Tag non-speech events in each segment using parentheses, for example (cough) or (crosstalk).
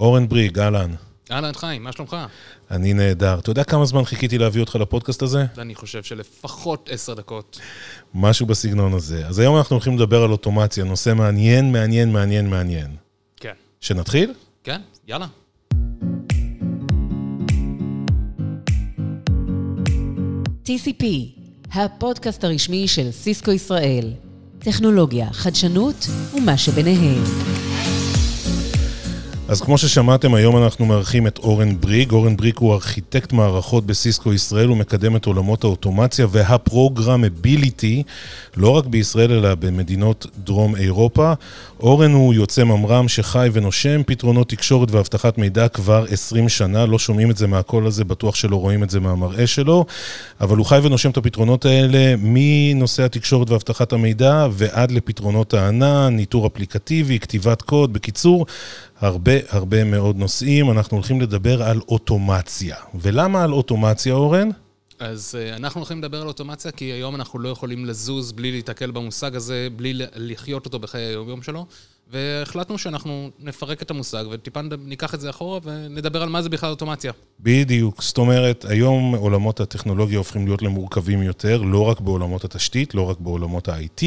אורן בריג, אהלן. אהלן חיים, מה שלומך? אני נהדר. אתה יודע כמה זמן חיכיתי להביא אותך לפודקאסט הזה? אני חושב שלפחות עשר דקות. משהו בסגנון הזה. אז היום אנחנו הולכים לדבר על אוטומציה, נושא מעניין, מעניין, מעניין, מעניין. כן. שנתחיל? כן, יאללה. TCP, הפודקאסט הרשמי של סיסקו ישראל. טכנולוגיה, חדשנות ומה שביניהם. אז כמו ששמעתם, היום אנחנו מארחים את אורן בריג. אורן בריג הוא ארכיטקט מערכות בסיסקו ישראל, הוא מקדם את עולמות האוטומציה והפרוגרמביליטי, לא רק בישראל אלא במדינות דרום אירופה. אורן הוא יוצא ממר"ם שחי ונושם פתרונות תקשורת ואבטחת מידע כבר 20 שנה, לא שומעים את זה מהקול הזה, בטוח שלא רואים את זה מהמראה שלו, אבל הוא חי ונושם את הפתרונות האלה מנושא התקשורת ואבטחת המידע ועד לפתרונות הענן, ניטור אפליקטיבי, כתיבת קוד, בקיצור, הרבה הרבה מאוד נושאים. אנחנו הולכים לדבר על אוטומציה. ולמה על אוטומציה, אורן? אז uh, אנחנו הולכים לדבר על אוטומציה, כי היום אנחנו לא יכולים לזוז בלי להתקל במושג הזה, בלי לחיות אותו בחיי היום-יום שלו, והחלטנו שאנחנו נפרק את המושג וטיפה ניקח את זה אחורה ונדבר על מה זה בכלל אוטומציה. בדיוק, זאת אומרת, היום עולמות הטכנולוגיה הופכים להיות למורכבים יותר, לא רק בעולמות התשתית, לא רק בעולמות ה-IT,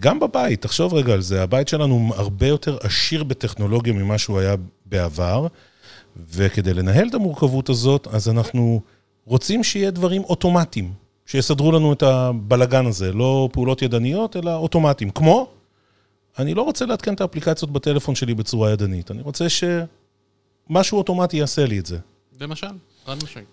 גם בבית, תחשוב רגע על זה, הבית שלנו הרבה יותר עשיר בטכנולוגיה ממה שהוא היה בעבר, וכדי לנהל את המורכבות הזאת, אז אנחנו רוצים שיהיה דברים אוטומטיים, שיסדרו לנו את הבלגן הזה, לא פעולות ידניות, אלא אוטומטיים. כמו, אני לא רוצה לעדכן את האפליקציות בטלפון שלי בצורה ידנית, אני רוצה שמשהו אוטומטי יעשה לי את זה. למשל, חד משמעית.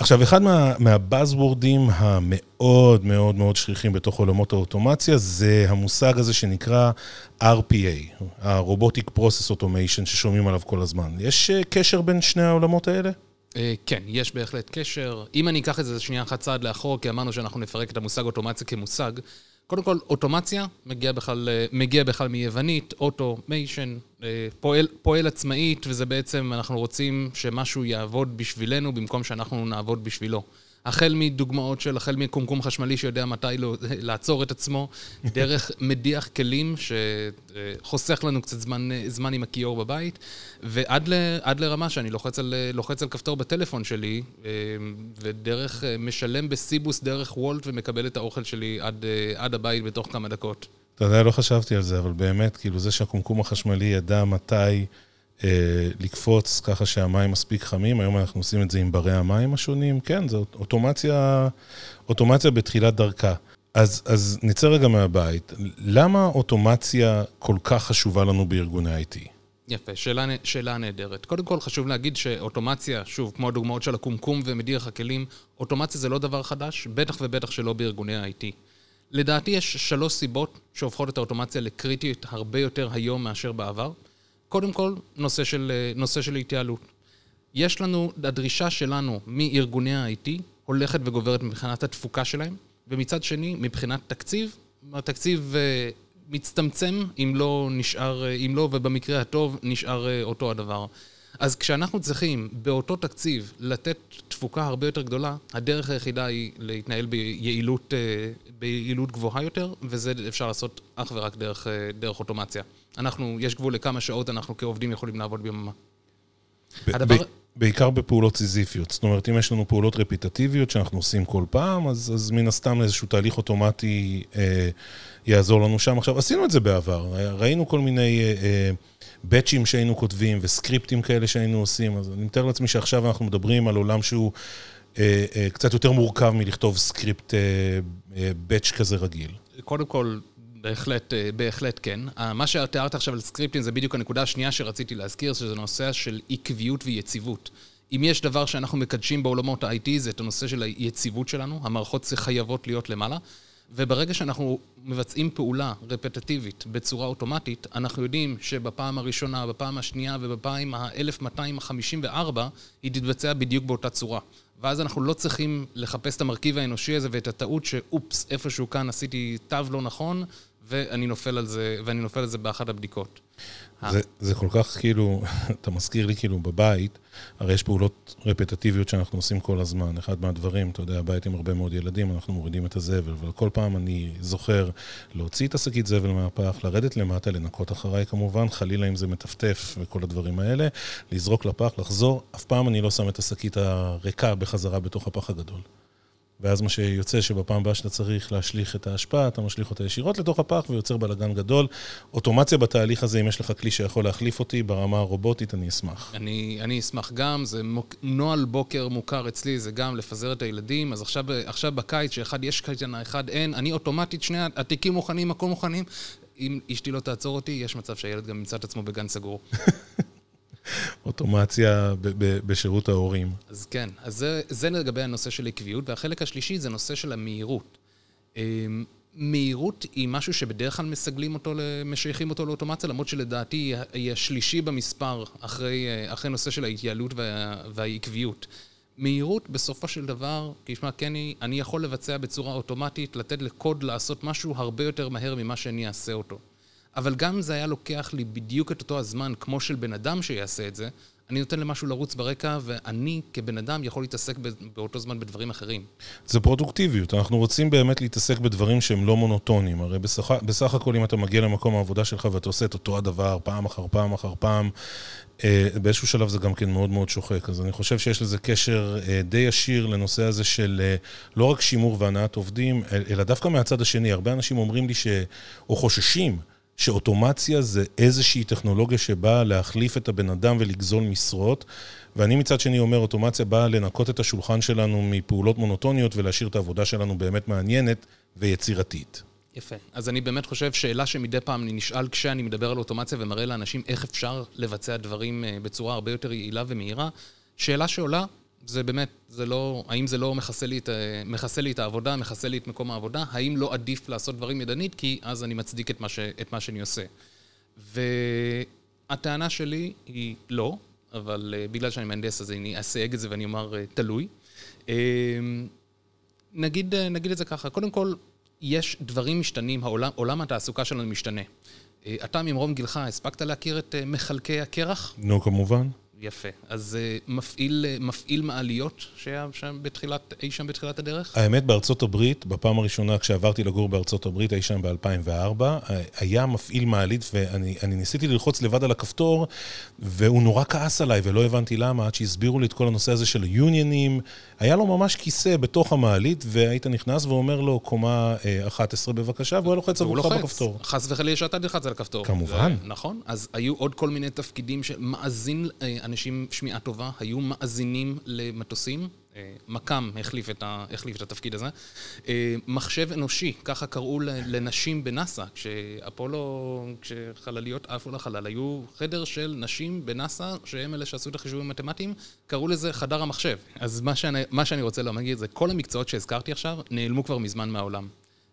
עכשיו, אחד מה, מהבאזוורדים המאוד מאוד מאוד שכיחים בתוך עולמות האוטומציה, זה המושג הזה שנקרא RPA, ה-Robotic Process Automation, ששומעים עליו כל הזמן. יש אה, קשר בין שני העולמות האלה? אה, כן, יש בהחלט קשר. אם אני אקח את זה שנייה אחת צעד לאחור, כי אמרנו שאנחנו נפרק את המושג אוטומציה כמושג, קודם כל, אוטומציה מגיע בכלל, אה, מגיע בכלל מיוונית, אוטומיישן, פועל, פועל עצמאית, וזה בעצם, אנחנו רוצים שמשהו יעבוד בשבילנו במקום שאנחנו נעבוד בשבילו. החל מדוגמאות של, החל מקומקום חשמלי שיודע מתי לא, לעצור את עצמו, (laughs) דרך מדיח כלים שחוסך לנו קצת זמן, זמן עם הכיור בבית, ועד ל, לרמה שאני לוחץ על, לוחץ על כפתור בטלפון שלי, ודרך, משלם בסיבוס דרך וולט ומקבל את האוכל שלי עד, עד הבית בתוך כמה דקות. אתה יודע, לא חשבתי על זה, אבל באמת, כאילו זה שהקומקום החשמלי ידע מתי... אה, לקפוץ ככה שהמים מספיק חמים, היום אנחנו עושים את זה עם ברי המים השונים, כן, זו אוטומציה, אוטומציה בתחילת דרכה. אז, אז נצא רגע מהבית, למה אוטומציה כל כך חשובה לנו בארגוני IT? יפה, שאלה, שאלה נהדרת. קודם כל חשוב להגיד שאוטומציה, שוב, כמו הדוגמאות של הקומקום ומדיח הכלים, אוטומציה זה לא דבר חדש, בטח ובטח שלא בארגוני ה-IT. לדעתי יש שלוש סיבות שהופכות את האוטומציה לקריטית הרבה יותר היום מאשר בעבר. קודם כל, נושא של, אה, נושא של התייעלות. יש לנו, הדרישה שלנו מארגוני ה-IT הולכת וגוברת מבחינת התפוקה שלהם, ומצד שני, מבחינת תקציב, התקציב uh, מצטמצם אם לא נשאר, uh, אם לא, ובמקרה הטוב, נשאר uh, אותו הדבר. אז כשאנחנו צריכים באותו תקציב לתת תפוקה הרבה יותר גדולה, הדרך היחידה היא להתנהל ביעילות, ביעילות גבוהה יותר, וזה אפשר לעשות אך ורק דרך, דרך אוטומציה. אנחנו, יש גבול לכמה שעות אנחנו כעובדים יכולים לעבוד ביממה. הדבר... בעיקר בפעולות סיזיפיות. זאת אומרת, אם יש לנו פעולות רפיטטיביות שאנחנו עושים כל פעם, אז, אז מן הסתם איזשהו תהליך אוטומטי אה, יעזור לנו שם. עכשיו, עשינו את זה בעבר, ראינו כל מיני אה, אה, באצ'ים שהיינו כותבים וסקריפטים כאלה שהיינו עושים, אז אני מתאר לעצמי שעכשיו אנחנו מדברים על עולם שהוא אה, אה, קצת יותר מורכב מלכתוב סקריפט אה, אה, באצ' כזה רגיל. קודם כל, בהחלט, אה, בהחלט כן. אה, מה שתיארת עכשיו על סקריפטים זה בדיוק הנקודה השנייה שרציתי להזכיר, שזה נושא של עקביות ויציבות. אם יש דבר שאנחנו מקדשים בעולמות ה-IT, זה את הנושא של היציבות שלנו, המערכות חייבות להיות למעלה, וברגע שאנחנו מבצעים פעולה רפטטיבית בצורה אוטומטית, אנחנו יודעים שבפעם הראשונה, בפעם השנייה ובפעם ה-1254 היא תתבצע בדיוק באותה צורה. ואז אנחנו לא צריכים לחפש את המרכיב האנושי הזה ואת הטעות שאופס, איפשהו כאן עשיתי תו לא נכון, ואני נופל על זה, ואני נופל על זה באחת הבדיקות. זה, זה כל כך כאילו, (laughs) אתה מזכיר לי כאילו בבית, הרי יש פעולות רפטטיביות שאנחנו עושים כל הזמן. אחד מהדברים, אתה יודע, בית עם הרבה מאוד ילדים, אנחנו מורידים את הזבל, אבל כל פעם אני זוכר להוציא את השקית זבל מהפח, לרדת למטה, לנקות אחריי כמובן, חלילה אם זה מטפטף וכל הדברים האלה, לזרוק לפח, לחזור, אף פעם אני לא שם את השקית הריקה בחזרה בתוך הפח הגדול. ואז מה שיוצא שבפעם הבאה שאתה צריך להשליך את ההשפעה, אתה משליך אותה ישירות לתוך הפח ויוצר בלאגן גדול. אוטומציה בתהליך הזה, אם יש לך כלי שיכול להחליף אותי ברמה הרובוטית, אני אשמח. אני, אני אשמח גם, זה מוק, נוהל בוקר מוכר אצלי, זה גם לפזר את הילדים. אז עכשיו, עכשיו בקיץ, שאחד יש קייטנה, אחד אין, אני אוטומטית, שני התיקים מוכנים, הכל מוכנים. אם אשתי לא תעצור אותי, יש מצב שהילד גם ימצא את עצמו בגן סגור. (laughs) אוטומציה בשירות ההורים. אז כן, אז זה, זה לגבי הנושא של עקביות, והחלק השלישי זה נושא של המהירות. אמ, מהירות היא משהו שבדרך כלל מסגלים אותו, משייכים אותו לאוטומציה, למרות שלדעתי היא השלישי במספר אחרי, אחרי נושא של ההתייעלות וה, והעקביות. מהירות, בסופו של דבר, כשמה כן היא, אני יכול לבצע בצורה אוטומטית, לתת לקוד לעשות משהו הרבה יותר מהר ממה שאני אעשה אותו. אבל גם אם זה היה לוקח לי בדיוק את אותו הזמן כמו של בן אדם שיעשה את זה, אני נותן למשהו לרוץ ברקע, ואני כבן אדם יכול להתעסק באותו זמן בדברים אחרים. זה פרודוקטיביות. אנחנו רוצים באמת להתעסק בדברים שהם לא מונוטונים. הרי בסך, בסך הכל אם אתה מגיע למקום העבודה שלך ואתה עושה את אותו הדבר פעם אחר פעם אחר פעם, אה, באיזשהו שלב זה גם כן מאוד מאוד שוחק. אז אני חושב שיש לזה קשר אה, די ישיר לנושא הזה של אה, לא רק שימור והנעת עובדים, אלא דווקא מהצד השני. הרבה אנשים אומרים לי ש... או חוששים. שאוטומציה זה איזושהי טכנולוגיה שבאה להחליף את הבן אדם ולגזול משרות, ואני מצד שני אומר, אוטומציה באה לנקות את השולחן שלנו מפעולות מונוטוניות ולהשאיר את העבודה שלנו באמת מעניינת ויצירתית. יפה. אז אני באמת חושב שאלה שמדי פעם אני נשאל כשאני מדבר על אוטומציה ומראה לאנשים איך אפשר לבצע דברים אה, בצורה הרבה יותר יעילה ומהירה, שאלה שעולה זה באמת, זה לא, האם זה לא מכסה לי, את, מכסה לי את העבודה, מכסה לי את מקום העבודה, האם לא עדיף לעשות דברים ידנית, כי אז אני מצדיק את מה, ש, את מה שאני עושה. והטענה שלי היא לא, אבל uh, בגלל שאני מהנדס אז אני אסייג את זה ואני אומר uh, תלוי. Uh, נגיד, uh, נגיד את זה ככה, קודם כל, יש דברים משתנים, העולם, עולם התעסוקה שלנו משתנה. Uh, אתה ממרום גילך, הספקת להכיר את uh, מחלקי הקרח? נו, כמובן. יפה. אז uh, מפעיל, uh, מפעיל מעליות שהיה שם בתחילת, אי שם בתחילת הדרך? האמת, בארצות הברית, בפעם הראשונה כשעברתי לגור בארצות הברית, אי שם ב-2004, היה מפעיל מעלית ואני ניסיתי ללחוץ לבד על הכפתור, והוא נורא כעס עליי ולא הבנתי למה, עד שהסבירו לי את כל הנושא הזה של יוניינים. היה לו ממש כיסא בתוך המעלית, והיית נכנס ואומר לו, קומה 11 אה, בבקשה, והוא היה לוחץ עבורך בכפתור. חס וחלילה שאתה תלחץ על הכפתור. כמובן. נכון. אז היו עוד כל מיני תפקידים שמאזין אנשים שמיעה טובה, היו מאזינים למטוסים. אה, מקאם החליף את, ה, החליף את התפקיד הזה. אה, מחשב אנושי, ככה קראו לנשים בנאסא, כשאפולו, כשחלליות עפו לחלל, היו חדר של נשים בנאסא, שהם אלה שעשו את החישובים המתמטיים, קראו לזה חדר המחשב. אז מה שאני, מה שאני רוצה להגיד זה, כל המקצועות שהזכרתי עכשיו, נעלמו כבר מזמן מהעולם.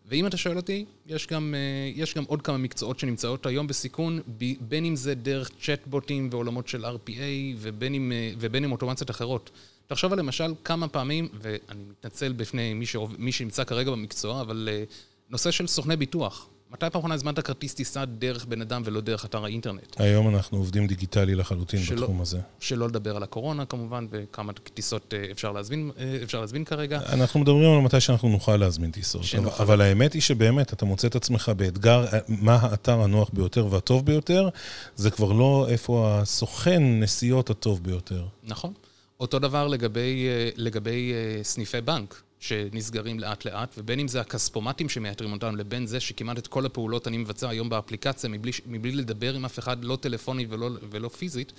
ואם אתה שואל אותי, יש גם, אה, יש גם עוד כמה מקצועות שנמצאות היום בסיכון, בין אם זה דרך צ'טבוטים ועולמות של RPA, ובין אם, ובין אם אוטומציות אחרות. תחשוב על למשל כמה פעמים, ואני מתנצל בפני מי, שרוב, מי שנמצא כרגע במקצוע, אבל uh, נושא של סוכני ביטוח. מתי פעם אחרונה הזמנת כרטיס טיסה דרך בן אדם ולא דרך אתר האינטרנט? היום אנחנו עובדים דיגיטלי לחלוטין שלא, בתחום הזה. שלא לדבר על הקורונה כמובן, וכמה טיסות uh, אפשר להזמין, uh, אפשר להזמין כרגע. אנחנו מדברים על מתי שאנחנו נוכל להזמין טיסות. אבל, אבל האמת היא שבאמת, אתה מוצא את עצמך באתגר, מה האתר הנוח ביותר והטוב ביותר, זה כבר לא איפה הסוכן נסיעות הטוב ביותר. נכון. אותו דבר לגבי, אה, לגבי אה, סניפי בנק שנסגרים לאט לאט, ובין אם זה הכספומטים שמייתרים אותם, לבין זה שכמעט את כל הפעולות אני מבצע היום באפליקציה מבלי, מבלי לדבר עם אף אחד, לא טלפוני ולא, ולא פיזית,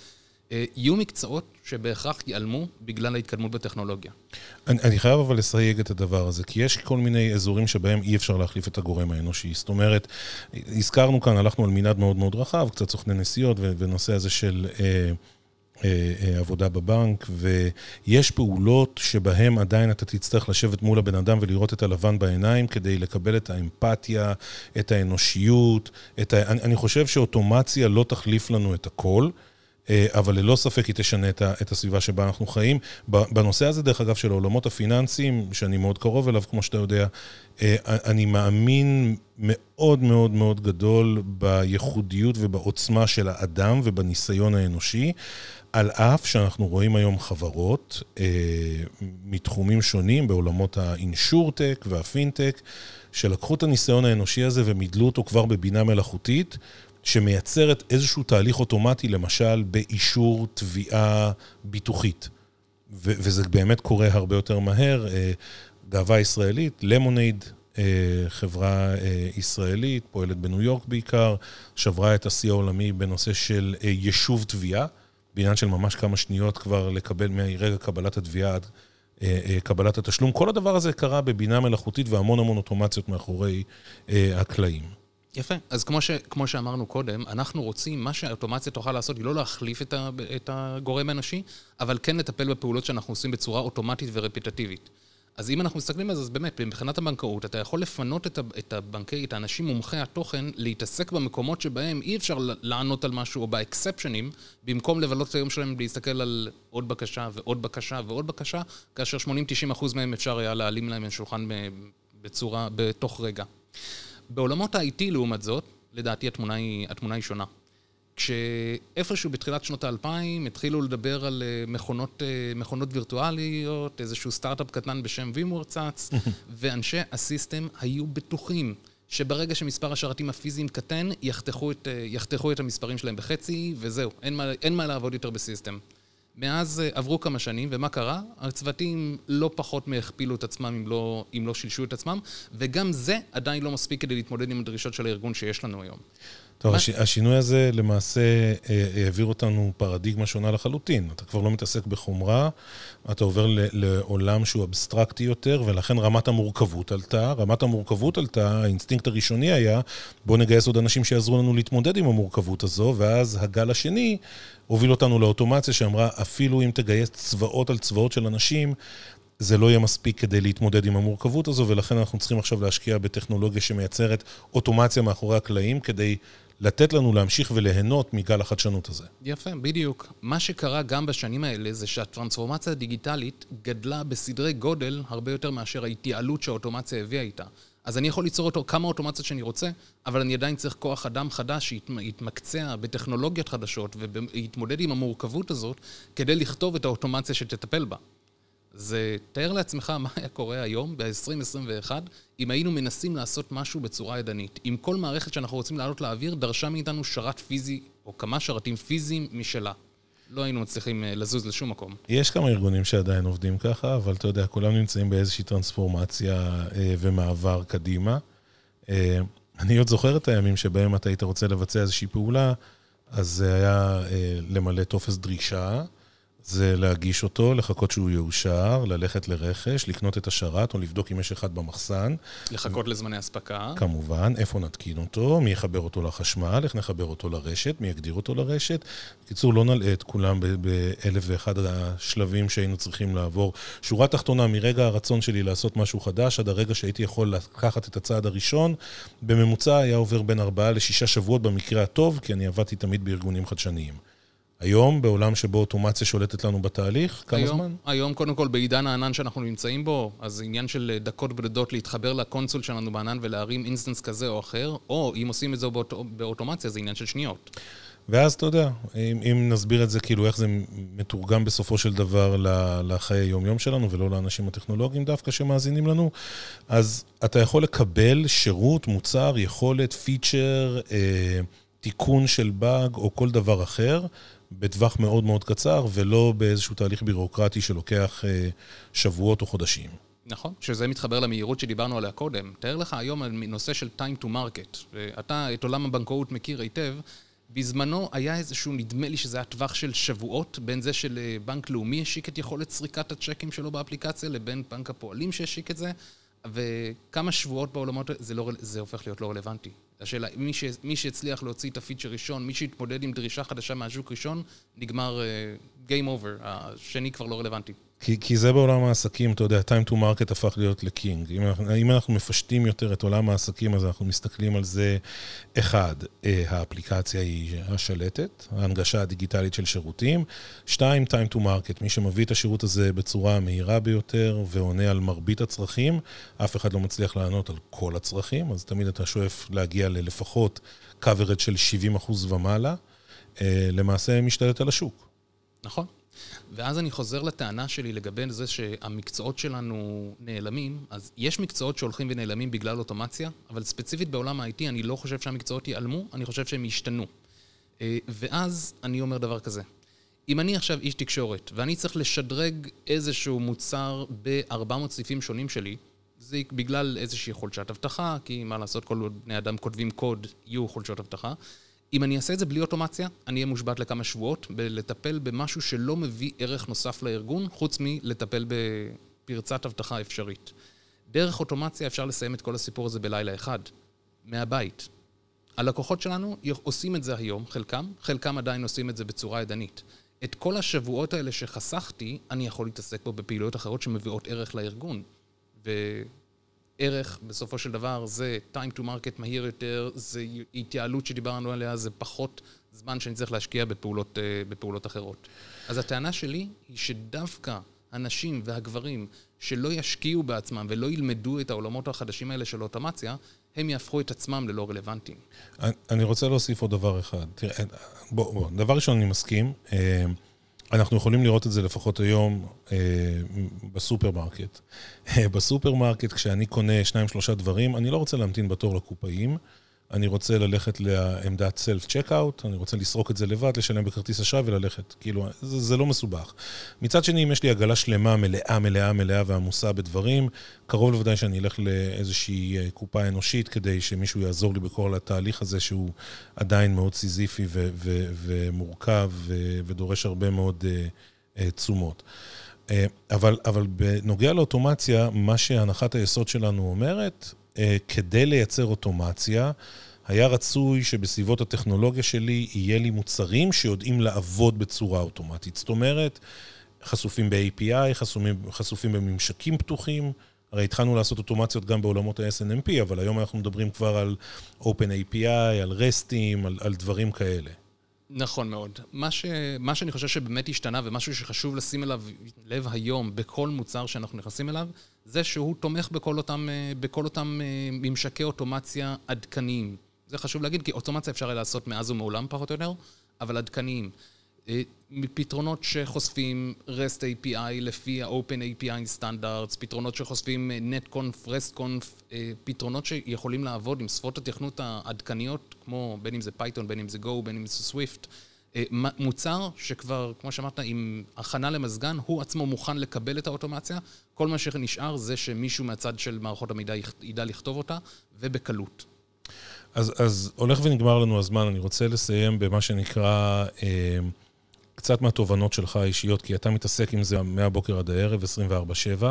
אה, יהיו מקצועות שבהכרח ייעלמו בגלל ההתקדמות בטכנולוגיה. אני, אני חייב אבל לסייג את הדבר הזה, כי יש כל מיני אזורים שבהם אי אפשר להחליף את הגורם האנושי. זאת אומרת, הזכרנו כאן, הלכנו על מנעד מאוד מאוד רחב, קצת סוכני נסיעות ונושא הזה של... אה, עבודה בבנק, ויש פעולות שבהן עדיין אתה תצטרך לשבת מול הבן אדם ולראות את הלבן בעיניים כדי לקבל את האמפתיה, את האנושיות, את ה... אני, אני חושב שאוטומציה לא תחליף לנו את הכל. אה, אבל ללא ספק היא תשנה את הסביבה שבה אנחנו חיים. בנושא הזה, דרך אגב, של העולמות הפיננסיים, שאני מאוד קרוב אליו, כמו שאתה יודע, אה, אני מאמין מאוד מאוד מאוד גדול בייחודיות ובעוצמה של האדם ובניסיון האנושי. על אף שאנחנו רואים היום חברות אה, מתחומים שונים בעולמות האינשורטק והפינטק, שלקחו את הניסיון האנושי הזה ומידלו אותו כבר בבינה מלאכותית, שמייצרת איזשהו תהליך אוטומטי, למשל באישור תביעה ביטוחית. ו- וזה באמת קורה הרבה יותר מהר. אה, גאווה ישראלית, למונייד, אה, חברה אה, ישראלית, פועלת בניו יורק בעיקר, שברה את השיא העולמי בנושא של יישוב תביעה. בעניין של ממש כמה שניות כבר לקבל מרגע קבלת התביעה עד קבלת התשלום. כל הדבר הזה קרה בבינה מלאכותית והמון המון אוטומציות מאחורי הקלעים. יפה. אז כמו, ש, כמו שאמרנו קודם, אנחנו רוצים, מה שהאוטומציה תוכל לעשות היא לא להחליף את, ה, את הגורם האנושי, אבל כן לטפל בפעולות שאנחנו עושים בצורה אוטומטית ורפיטטיבית. אז אם אנחנו מסתכלים על זה, אז באמת, מבחינת הבנקאות, אתה יכול לפנות את הבנקאי, את האנשים מומחי התוכן, להתעסק במקומות שבהם אי אפשר לענות על משהו, או באקספשנים, במקום לבלות את היום שלהם להסתכל על עוד בקשה ועוד בקשה ועוד בקשה, כאשר 80-90% מהם אפשר היה להעלים להם שולחן בצורה, בתוך רגע. בעולמות ה-IT, לעומת זאת, לדעתי התמונה היא, התמונה היא שונה. כשאיפשהו בתחילת שנות האלפיים התחילו לדבר על אה, מכונות, אה, מכונות וירטואליות, איזשהו סטארט-אפ קטן בשם וימור צץ, (laughs) ואנשי הסיסטם היו בטוחים שברגע שמספר השרתים הפיזיים קטן, יחתכו את, אה, יחתכו את המספרים שלהם בחצי, וזהו, אין מה, אין מה לעבוד יותר בסיסטם. מאז עברו כמה שנים, ומה קרה? הצוותים לא פחות מהכפילו את עצמם אם לא, אם לא שילשו את עצמם, וגם זה עדיין לא מספיק כדי להתמודד עם הדרישות של הארגון שיש לנו היום. טוב, הש... השינוי הזה למעשה אה, העביר אותנו פרדיגמה שונה לחלוטין. אתה כבר לא מתעסק בחומרה, אתה עובר ל... לעולם שהוא אבסטרקטי יותר, ולכן רמת המורכבות עלתה. רמת המורכבות עלתה, האינסטינקט הראשוני היה, בואו נגייס עוד אנשים שיעזרו לנו להתמודד עם המורכבות הזו, ואז הגל השני הוביל אותנו לאוטומציה שאמרה, אפילו אם תגייס צבאות על צבאות של אנשים, זה לא יהיה מספיק כדי להתמודד עם המורכבות הזו, ולכן אנחנו צריכים עכשיו להשקיע בטכנולוגיה שמייצרת אוטומציה מאחורי הקלעים, כדי לתת לנו להמשיך וליהנות מגל החדשנות הזה. יפה, בדיוק. מה שקרה גם בשנים האלה זה שהטרנספורמציה הדיגיטלית גדלה בסדרי גודל הרבה יותר מאשר ההתייעלות שהאוטומציה הביאה איתה. אז אני יכול ליצור אותו כמה אוטומציות שאני רוצה, אבל אני עדיין צריך כוח אדם חדש שיתמקצע בטכנולוגיות חדשות ויתמודד עם המורכבות הזאת כדי לכתוב את האוטומציה שתטפל בה. זה, תאר לעצמך מה היה קורה היום, ב-2021, אם היינו מנסים לעשות משהו בצורה ידנית. אם כל מערכת שאנחנו רוצים לעלות לאוויר דרשה מאיתנו שרת פיזי, או כמה שרתים פיזיים משלה. לא היינו מצליחים אה, לזוז לשום מקום. יש כמה ארגונים שעדיין עובדים ככה, אבל אתה יודע, כולם נמצאים באיזושהי טרנספורמציה אה, ומעבר קדימה. אה, אני עוד זוכר את הימים שבהם אתה היית רוצה לבצע איזושהי פעולה, אז זה היה אה, למלא טופס דרישה. זה להגיש אותו, לחכות שהוא יאושר, ללכת לרכש, לקנות את השרת או לבדוק אם יש אחד במחסן. לחכות ו... לזמני אספקה. כמובן, איפה נתקין אותו, מי יחבר אותו לחשמל, איך נחבר אותו לרשת, מי יגדיר אותו לרשת. בקיצור, לא נלאה את כולם באלף ואחד השלבים שהיינו צריכים לעבור. שורה תחתונה, מרגע הרצון שלי לעשות משהו חדש, עד הרגע שהייתי יכול לקחת את הצעד הראשון, בממוצע היה עובר בין ארבעה לשישה שבועות במקרה הטוב, כי אני עבדתי תמיד בארגונים חדשניים. היום, בעולם שבו אוטומציה שולטת לנו בתהליך, כמה היום, זמן? היום, קודם כל, בעידן הענן שאנחנו נמצאים בו, אז עניין של דקות בודדות להתחבר ל console שלנו בענן ולהרים instance כזה או אחר, או אם עושים את זה באוט... באוטומציה, זה עניין של שניות. ואז אתה יודע, אם, אם נסביר את זה, כאילו איך זה מתורגם בסופו של דבר לחיי היום-יום שלנו, ולא לאנשים הטכנולוגיים דווקא שמאזינים לנו, אז אתה יכול לקבל שירות, מוצר, יכולת, פיצ'ר, אה, תיקון של באג או כל דבר אחר, בטווח מאוד מאוד קצר, ולא באיזשהו תהליך בירוקרטי שלוקח אה, שבועות או חודשים. נכון, שזה מתחבר למהירות שדיברנו עליה קודם. תאר לך היום על נושא של time to market. אתה את עולם הבנקאות מכיר היטב. בזמנו היה איזשהו, נדמה לי שזה היה טווח של שבועות, בין זה שלבנק לאומי השיק את יכולת סריקת הצ'קים שלו באפליקציה, לבין בנק הפועלים שהשיק את זה, וכמה שבועות בעולמות, זה, לא, זה הופך להיות לא רלוונטי. השאלה, מי, ש, מי שהצליח להוציא את הפיצ'ר ראשון, מי שהתמודד עם דרישה חדשה מהשוק ראשון, נגמר uh, game over, השני כבר לא רלוונטי. כי, כי זה בעולם העסקים, אתה יודע, time to market הפך להיות לקינג. אם אנחנו, אם אנחנו מפשטים יותר את עולם העסקים, אז אנחנו מסתכלים על זה, אחד, אה, האפליקציה היא השלטת, ההנגשה הדיגיטלית של שירותים. שתיים, time to market, מי שמביא את השירות הזה בצורה המהירה ביותר ועונה על מרבית הצרכים, אף אחד לא מצליח לענות על כל הצרכים, אז תמיד אתה שואף להגיע ללפחות coverage של 70% ומעלה, אה, למעשה משתלט על השוק. נכון. ואז אני חוזר לטענה שלי לגבי זה שהמקצועות שלנו נעלמים, אז יש מקצועות שהולכים ונעלמים בגלל אוטומציה, אבל ספציפית בעולם ה-IT אני לא חושב שהמקצועות ייעלמו, אני חושב שהם ישתנו. אה, ואז אני אומר דבר כזה, אם אני עכשיו איש תקשורת, ואני צריך לשדרג איזשהו מוצר ב-400 סעיפים שונים שלי, זה בגלל איזושהי חולשת אבטחה, כי מה לעשות, כל בני אדם כותבים קוד, יהיו חולשות אבטחה. אם אני אעשה את זה בלי אוטומציה, אני אהיה מושבת לכמה שבועות בלטפל במשהו שלא מביא ערך נוסף לארגון, חוץ מלטפל בפרצת אבטחה אפשרית. דרך אוטומציה אפשר לסיים את כל הסיפור הזה בלילה אחד, מהבית. הלקוחות שלנו עושים את זה היום, חלקם, חלקם עדיין עושים את זה בצורה ידנית. את כל השבועות האלה שחסכתי, אני יכול להתעסק בו בפעילויות אחרות שמביאות ערך לארגון. ערך בסופו של דבר זה time to market מהיר יותר, זה התייעלות שדיברנו עליה, זה פחות זמן שאני צריך להשקיע בפעולות, אה, בפעולות אחרות. אז הטענה שלי היא שדווקא הנשים והגברים שלא ישקיעו בעצמם ולא ילמדו את העולמות החדשים האלה של אוטומציה, הם יהפכו את עצמם ללא רלוונטיים. אני רוצה להוסיף עוד דבר אחד. תראה, בוא, בוא, דבר ראשון אני מסכים. אנחנו יכולים לראות את זה לפחות היום אה, בסופרמרקט. (laughs) בסופרמרקט, כשאני קונה שניים, שלושה דברים, אני לא רוצה להמתין בתור לקופאים. אני רוצה ללכת לעמדת self checkout, אני רוצה לסרוק את זה לבד, לשלם בכרטיס אשראי וללכת. כאילו, זה, זה לא מסובך. מצד שני, אם יש לי עגלה שלמה, מלאה, מלאה, מלאה ועמוסה בדברים, קרוב לוודאי שאני אלך לאיזושהי אה, קופה אנושית כדי שמישהו יעזור לי בכל התהליך הזה שהוא עדיין מאוד סיזיפי ו- ו- ומורכב ו- ודורש הרבה מאוד uh, uh, תשומות. Uh, אבל, אבל בנוגע לאוטומציה, מה שהנחת היסוד שלנו אומרת, כדי לייצר אוטומציה, היה רצוי שבסביבות הטכנולוגיה שלי יהיה לי מוצרים שיודעים לעבוד בצורה אוטומטית. זאת אומרת, חשופים ב-API, חשופים, חשופים בממשקים פתוחים. הרי התחלנו לעשות אוטומציות גם בעולמות ה-SNMP, אבל היום אנחנו מדברים כבר על Open API, על רסטים, על, על דברים כאלה. נכון מאוד. מה, ש... מה שאני חושב שבאמת השתנה, ומשהו שחשוב לשים אליו לב היום בכל מוצר שאנחנו נכנסים אליו, זה שהוא תומך בכל אותם, אה, בכל אותם אה, ממשקי אוטומציה עדכניים. זה חשוב להגיד, כי אוטומציה אפשר לעשות מאז ומעולם פחות או יותר, אבל עדכניים. אה, פתרונות שחושפים REST API לפי ה-Open API Standards, פתרונות שחושפים NetConf, RESTConf, פתרונות שיכולים לעבוד עם שפות התכנות העדכניות, כמו בין אם זה Python, בין אם זה Go, בין אם זה Swift. אה, מוצר שכבר, כמו שאמרת, עם הכנה למזגן, הוא עצמו מוכן לקבל את האוטומציה. כל מה שנשאר זה שמישהו מהצד של מערכות המידע ידע לכתוב אותה, ובקלות. אז, אז הולך ונגמר לנו הזמן, אני רוצה לסיים במה שנקרא אה, קצת מהתובנות שלך האישיות, כי אתה מתעסק עם זה מהבוקר עד הערב, 24-7.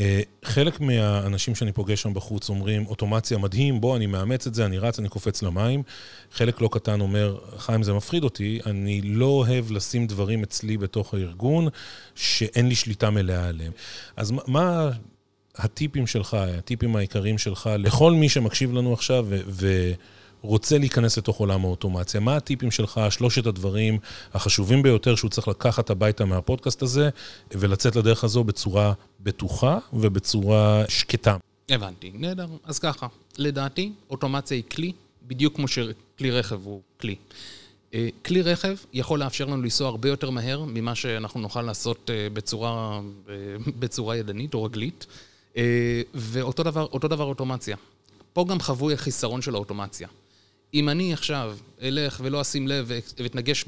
אה, חלק מהאנשים שאני פוגש שם בחוץ אומרים, אוטומציה מדהים, בוא, אני מאמץ את זה, אני רץ, אני קופץ למים. חלק לא קטן אומר, חיים, זה מפחיד אותי, אני לא אוהב לשים דברים אצלי בתוך הארגון שאין לי שליטה מלאה עליהם. אז מה הטיפים שלך, הטיפים העיקריים שלך לכל מי שמקשיב לנו עכשיו ו... רוצה להיכנס לתוך עולם האוטומציה. מה הטיפים שלך, שלושת הדברים החשובים ביותר שהוא צריך לקחת הביתה מהפודקאסט הזה, ולצאת לדרך הזו בצורה בטוחה ובצורה שקטה? הבנתי, נהדר. אז ככה, לדעתי, אוטומציה היא כלי, בדיוק כמו שכלי רכב הוא כלי. אה, כלי רכב יכול לאפשר לנו לנסוע הרבה יותר מהר ממה שאנחנו נוכל לעשות אה, בצורה, אה, בצורה ידנית או רגלית. ואותו דבר, דבר אוטומציה. פה גם חבוי החיסרון של האוטומציה. אם אני עכשיו אלך ולא אשים לב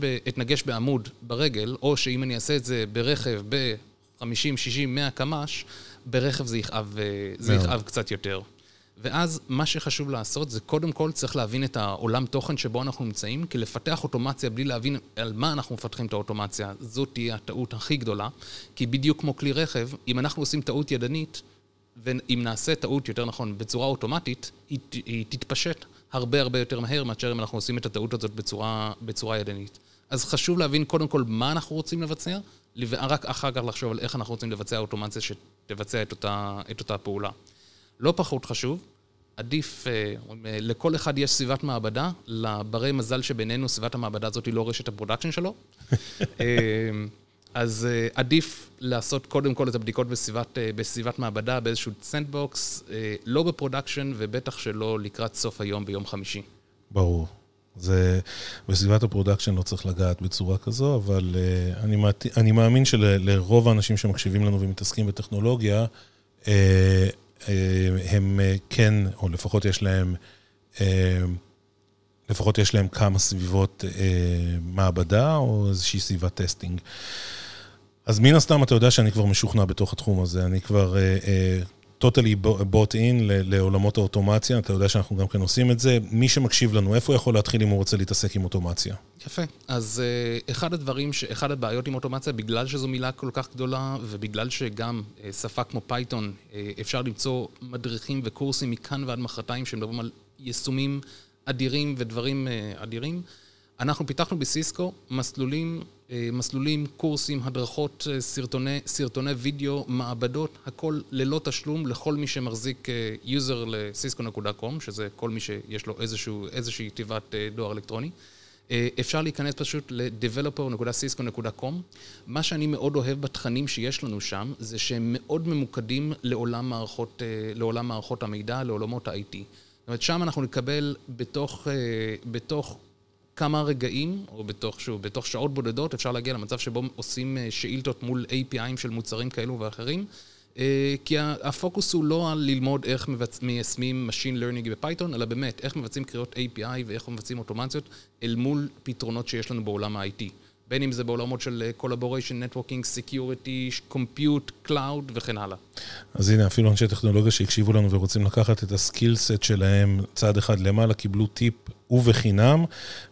ואתנגש בעמוד ברגל, או שאם אני אעשה את זה ברכב ב-50, 60, 100 קמ"ש, ברכב זה יכאב, אה, זה יכאב קצת יותר. ואז מה שחשוב לעשות זה קודם כל צריך להבין את העולם תוכן שבו אנחנו נמצאים, כי לפתח אוטומציה בלי להבין על מה אנחנו מפתחים את האוטומציה, זאת תהיה הטעות הכי גדולה, כי בדיוק כמו כלי רכב, אם אנחנו עושים טעות ידנית, ואם נעשה טעות, יותר נכון, בצורה אוטומטית, היא, היא תתפשט הרבה הרבה יותר מהר מאשר אם אנחנו עושים את הטעות הזאת בצורה, בצורה ידנית. אז חשוב להבין קודם כל מה אנחנו רוצים לבצע, ורק אחר כך לחשוב על איך אנחנו רוצים לבצע אוטומציה שתבצע את אותה, את אותה פעולה. לא פחות חשוב, עדיף, אה, לכל אחד יש סביבת מעבדה, לברי מזל שבינינו סביבת המעבדה הזאת היא לא רשת ה production שלו. (laughs) אז uh, עדיף לעשות קודם כל את הבדיקות בסביבת, uh, בסביבת מעבדה, באיזשהו sandbox, uh, לא ב production ובטח שלא לקראת סוף היום ביום חמישי. ברור. זה, בסביבת ה production לא צריך לגעת בצורה כזו, אבל uh, אני, מת, אני מאמין שלרוב האנשים שמקשיבים לנו ומתעסקים בטכנולוגיה, uh, uh, הם uh, כן, או לפחות יש להם... Uh, לפחות יש להם כמה סביבות אה, מעבדה או איזושהי סביבת testing. אז מן הסתם אתה יודע שאני כבר משוכנע בתוך התחום הזה, אני כבר uh, uh, totally bought in לעולמות האוטומציה, אתה יודע שאנחנו גם כן עושים את זה. מי שמקשיב לנו, איפה הוא יכול להתחיל אם הוא רוצה להתעסק עם אוטומציה? יפה. אז uh, אחד הדברים, ש... אחד הבעיות עם אוטומציה, בגלל שזו מילה כל כך גדולה, ובגלל שגם uh, שפה כמו Python, uh, אפשר למצוא מדריכים וקורסים מכאן ועד מחרתיים שמדברים על יישומים אדירים ודברים uh, אדירים. אנחנו פיתחנו בסיסקו מסלולים, אה, מסלולים, קורסים, הדרכות, אה, סרטוני, סרטוני וידאו, מעבדות, הכל ללא תשלום לכל מי שמחזיק user ל Cisco.com, שזה כל מי שיש לו איזשהו, איזושהי תיבת דואר אלקטרוני. אפשר להיכנס פשוט ל-developer.cisco.com. מה שאני מאוד אוהב בתכנים שיש לנו שם, זה שהם מאוד ממוקדים לעולם מערכות, לעולם מערכות המידע, לעולמות ה-IT. זאת אומרת, שם אנחנו נקבל בתוך, בתוך כמה רגעים, או בתוך, שוב, בתוך שעות בודדות, אפשר להגיע למצב שבו עושים אה, שאילתות מול APIים של מוצרים כאלו ואחרים. אה, כי הפוקוס הוא לא על ללמוד איך מבצ... מיישמים Machine Learning בפייתון, אלא באמת, איך מבצעים קריאות API ואיך מבצעים אוטומציות אל מול פתרונות שיש לנו בעולם ה-IT. בין אם זה בעולמות של אה, collaboration, networking, security, compute, cloud וכן הלאה. אז הנה, אפילו אנשי טכנולוגיה שהקשיבו לנו ורוצים לקחת את הסקיל סט שלהם צעד אחד למעלה, קיבלו טיפ ובחינם,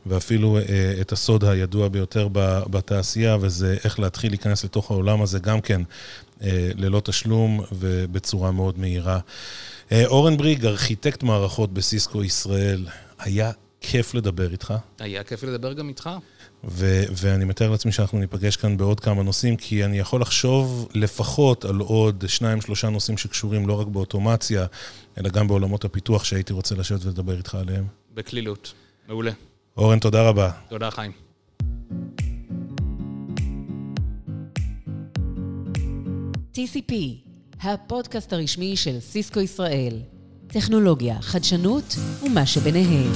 ואפילו אה, את הסוד הידוע ביותר בתעשייה, וזה איך להתחיל להיכנס לתוך העולם הזה גם כן אה, ללא תשלום ובצורה מאוד מהירה. אה, אורן בריג, ארכיטקט מערכות בסיסקו ישראל, היה כיף לדבר איתך. היה כיף לדבר גם איתך. ו- ואני מתאר לעצמי שאנחנו ניפגש כאן בעוד כמה נושאים, כי אני יכול לחשוב לפחות על עוד שניים, שלושה נושאים שקשורים לא רק באוטומציה, אלא גם בעולמות הפיתוח שהייתי רוצה לשבת ולדבר איתך עליהם. בקלילות. מעולה. אורן, תודה רבה. תודה, חיים. TCP, הפודקאסט הרשמי של סיסקו ישראל. טכנולוגיה, חדשנות ומה שביניהם.